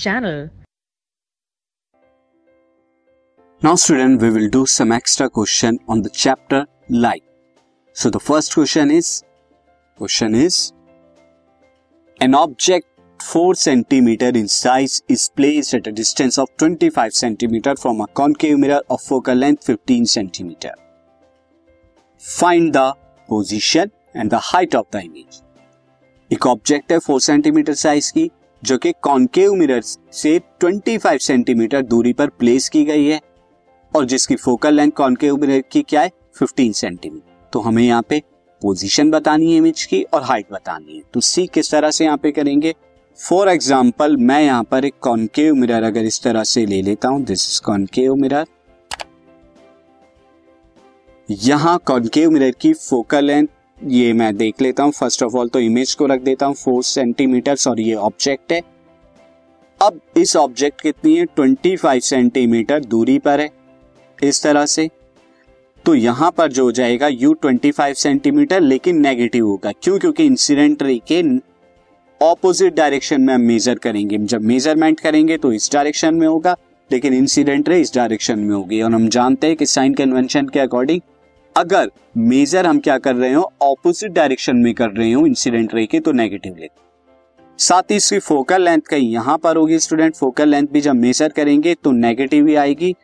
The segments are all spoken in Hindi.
channel. Now student, we will do some extra question on the chapter light. So the first question is, question is, an object 4 centimeter in size is placed at a distance of 25 centimeter from a concave mirror of focal length 15 centimeter. Find the position and the height of the image. एक ऑब्जेक्ट है 4 सेंटीमीटर साइज की जो कि कॉन्केव मिरर से 25 सेंटीमीटर दूरी पर प्लेस की गई है और जिसकी फोकल लेंथ कॉन्केव मिरर की क्या है? 15 सेंटीमीटर तो हमें यहाँ पे पोजीशन बतानी है इमेज की और हाइट बतानी है. तो सी किस तरह से यहाँ पे करेंगे? फॉर एग्ज़ाम्पल मैं यहाँ पर एक कॉन्केव मिरर अगर इस तरह से ले लेता हूँ. This is concave mirror. यहाँ कॉन्केव मिरर की फोकल लेंथ ये मैं देख लेता हूँ। फ़र्स्ट ऑफ़ ऑल तो इमेज को रख देता हूँ। फोर सेंटीमीटर और ये ऑब्जेक्ट है। अब इस ऑब्जेक्ट कितनी है? ट्वेंटी फाइव सेंटीमीटर दूरी पर है। इस तरह से। तो यहाँ पर जो हो जाएगा यू ट्वेंटी फाइव सेंटीमीटर लेकिन नेगेटिव होगा। क्यों? क्योंकि इंसिडेंट रे के ऑपोजिट डायरेक्शन में हम मेजर करेंगे। जब मेज़रमेंट करेंगे तो इस डायरेक्शन में होगा, लेकिन इंसिडेंट रे इस डायरेक्शन में होगी। और हम जानते हैं कि साइन कन्वेंशन के अकॉर्डिंग अगर मेजर हम क्या कर रहे हो ऑपोजिट डायरेक्शन में कर रहे हो इंसिडेंट रे के तो नेगेटिव ले साथ ही इसकी फोकल लेंथ कहीं यहाँ पर होगी स्टूडेंट फोकल लेंथ भी जब मेजर करेंगे तो नेगेटिव ही आएगी।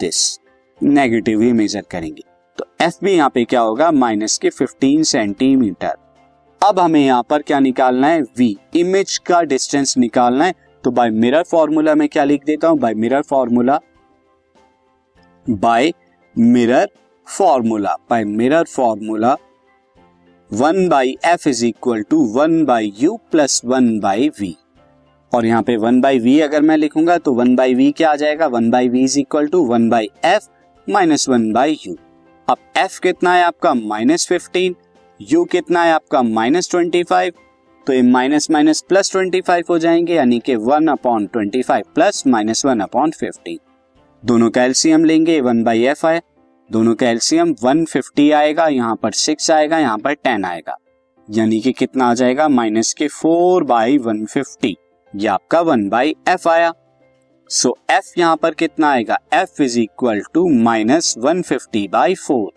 दिस नेगेटिव ही मेजर करेंगे। तो एफ़ भी यहाँ पे क्या होगा माइनस के 15 सेंटीमीटर अब हमें यहाँ पर क्या निकालना है? वी इमेज का डिस्टेंस निकालना है। तो बाय मिरर फॉर्मूला में क्या लिख देता हूँ? By mirror formula by mirror formula by mirror formula one by f is equal to one by u plus one by v और यहाँ पे वन बाई वी अगर मैं लिखूँगा तो वन बाई वी क्या आ जाएगा? One by v is equal to one by f minus one by u अब एफ़ कितना है आपका? माइनस फिफ्टीन यू कितना है आपका? माइनस ट्वेंटी फाइव तो ये minus minus plus twenty five हो जाएँगे, यानी कि one upon twenty five plus minus one upon fifteen दोनों का लेंगे वन बाई एफ़ आए दोनों का एलसीएम वन फिफ्टी आएगा यहाँ पर सिक्स आएगा यहाँ पर टेन आएगा। यानी कि कितना आ जाएगा? माइनस के फोर बाई वन ये आपका वन बाई एफ़ आया। सो so, एफ़ यहाँ पर कितना आएगा? F is equal to minus one fifty by four.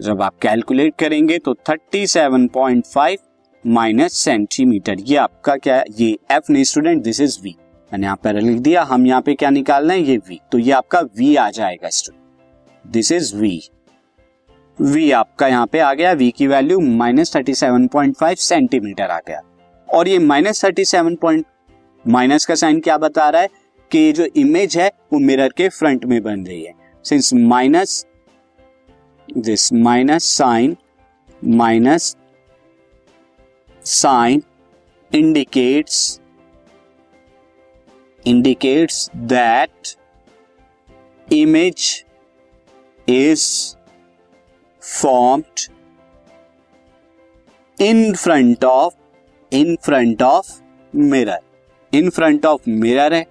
जब आप कैलकुलेट करेंगे तो 37.5 माइनस सेंटीमीटर। ये आपका क्या है? ये एफ़ नहीं स्टूडेंट दिस इज़ वी मैंने यहाँ पर लिख दिया हम यहाँ पे क्या निकालना है? ये वी तो ये आपका वी आ जाएगा student. This is v v आपका यहाँ पे आ गया वी की value minus thirty seven point five centimetre आ गया। और ये minus thirty seven point minus का साइन क्या बता रहा है? कि जो इमेज है, वो मिरर के फ्रंट में बन रही है। Since minus this minus sign minus sign indicates indicates that image is formed in front of, in front of mirror. In front of mirror है।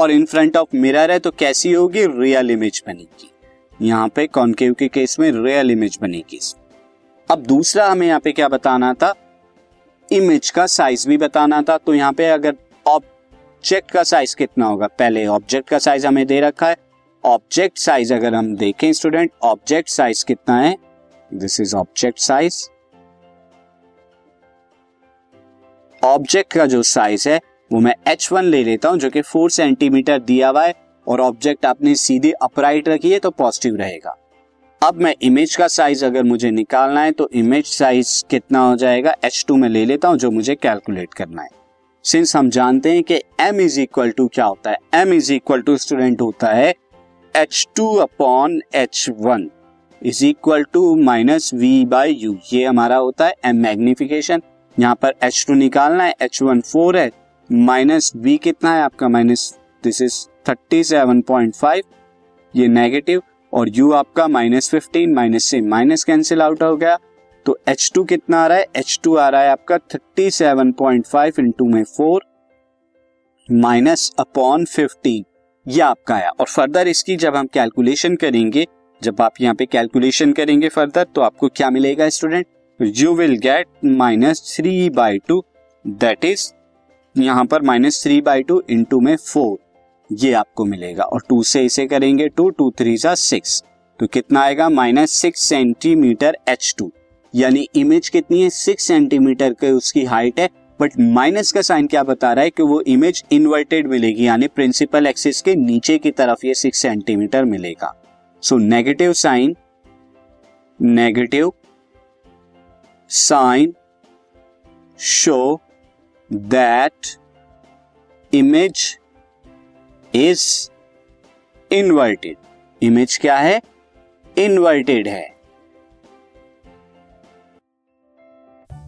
और इन फ्रंट ऑफ़ मिरर है तो कैसी होगी? रियल इमेज बनेगी। यहाँ पे कॉन्केव के केस में रियल इमेज बनेगी अब दूसरा हमें यहाँ पे क्या बताना था? इमेज का साइज़ भी बताना था। तो यहाँ पे अगर ऑब्जेक्ट का साइज़ कितना होगा? पहले ऑब्जेक्ट का साइज़ हमें दे रखा है। ऑब्जेक्ट साइज़ अगर हम देखें, स्टूडेंट, ऑब्जेक्ट साइज़ कितना है? This is object size. Object का जो साइज़ है, वो मैं एच वन ले लेता हूँ, जो कि फोर सेंटीमीटर दिया हुआ है, और ऑब्जेक्ट आपने सीधे अपराइट रखी है तो पॉजिटिव रहेगा। अब मैं इमेज का साइज़ अगर मुझे निकालना है तो इमेज साइज़ कितना हो जाएगा? एच टू में ले लेता हूँ, जो मुझे कैलकुलेट करना है। सिंस हम जानते हैं कि m इज़ इक्वल टू क्या होता है? M is equal to student होता है h two upon h one is equal to minus v by u ये हमारा होता है एम मैग्निफिकेशन यहाँ पर एच टू निकालना है एच वन फोर है माइनस वी कितना है आपका? Minus this is thirty seven point five ये नेगेटिव और यू आपका माइनस फिफ्टीन माइनस से माइनस कैंसिल आउट हो गया। तो एच टू कितना आ रहा है? एच टू आ रहा है आपका thirty seven point five into में फोर माइनस अपॉन फिफ्टीन ये आपका आया और फर्दर इसकी जब हम कैलकुलेशन करेंगे, जब आप यहाँ पे कैलकुलेशन करेंगे फर्दर तो आपको क्या मिलेगा student you will get minus three by two that is यहाँ पर minus three by two into में फोर ये आपको मिलेगा। और टू से इसे करेंगे टू टू थ्री सा सिक्स तो कितना आएगा? Minus six centimetre h two यानी इमेज कितनी है? सिक्स सेंटीमीटर के उसकी हाइट है। बट माइनस का साइन क्या बता रहा है कि वो इमेज इन्वर्टेड मिलेगी, यानी प्रिंसिपल एक्सिस के नीचे की तरफ़ ये सिक्स सेंटीमीटर मिलेगा। So negative sign negative sign show that image is inverted image क्या है? इन्वर्टेड है।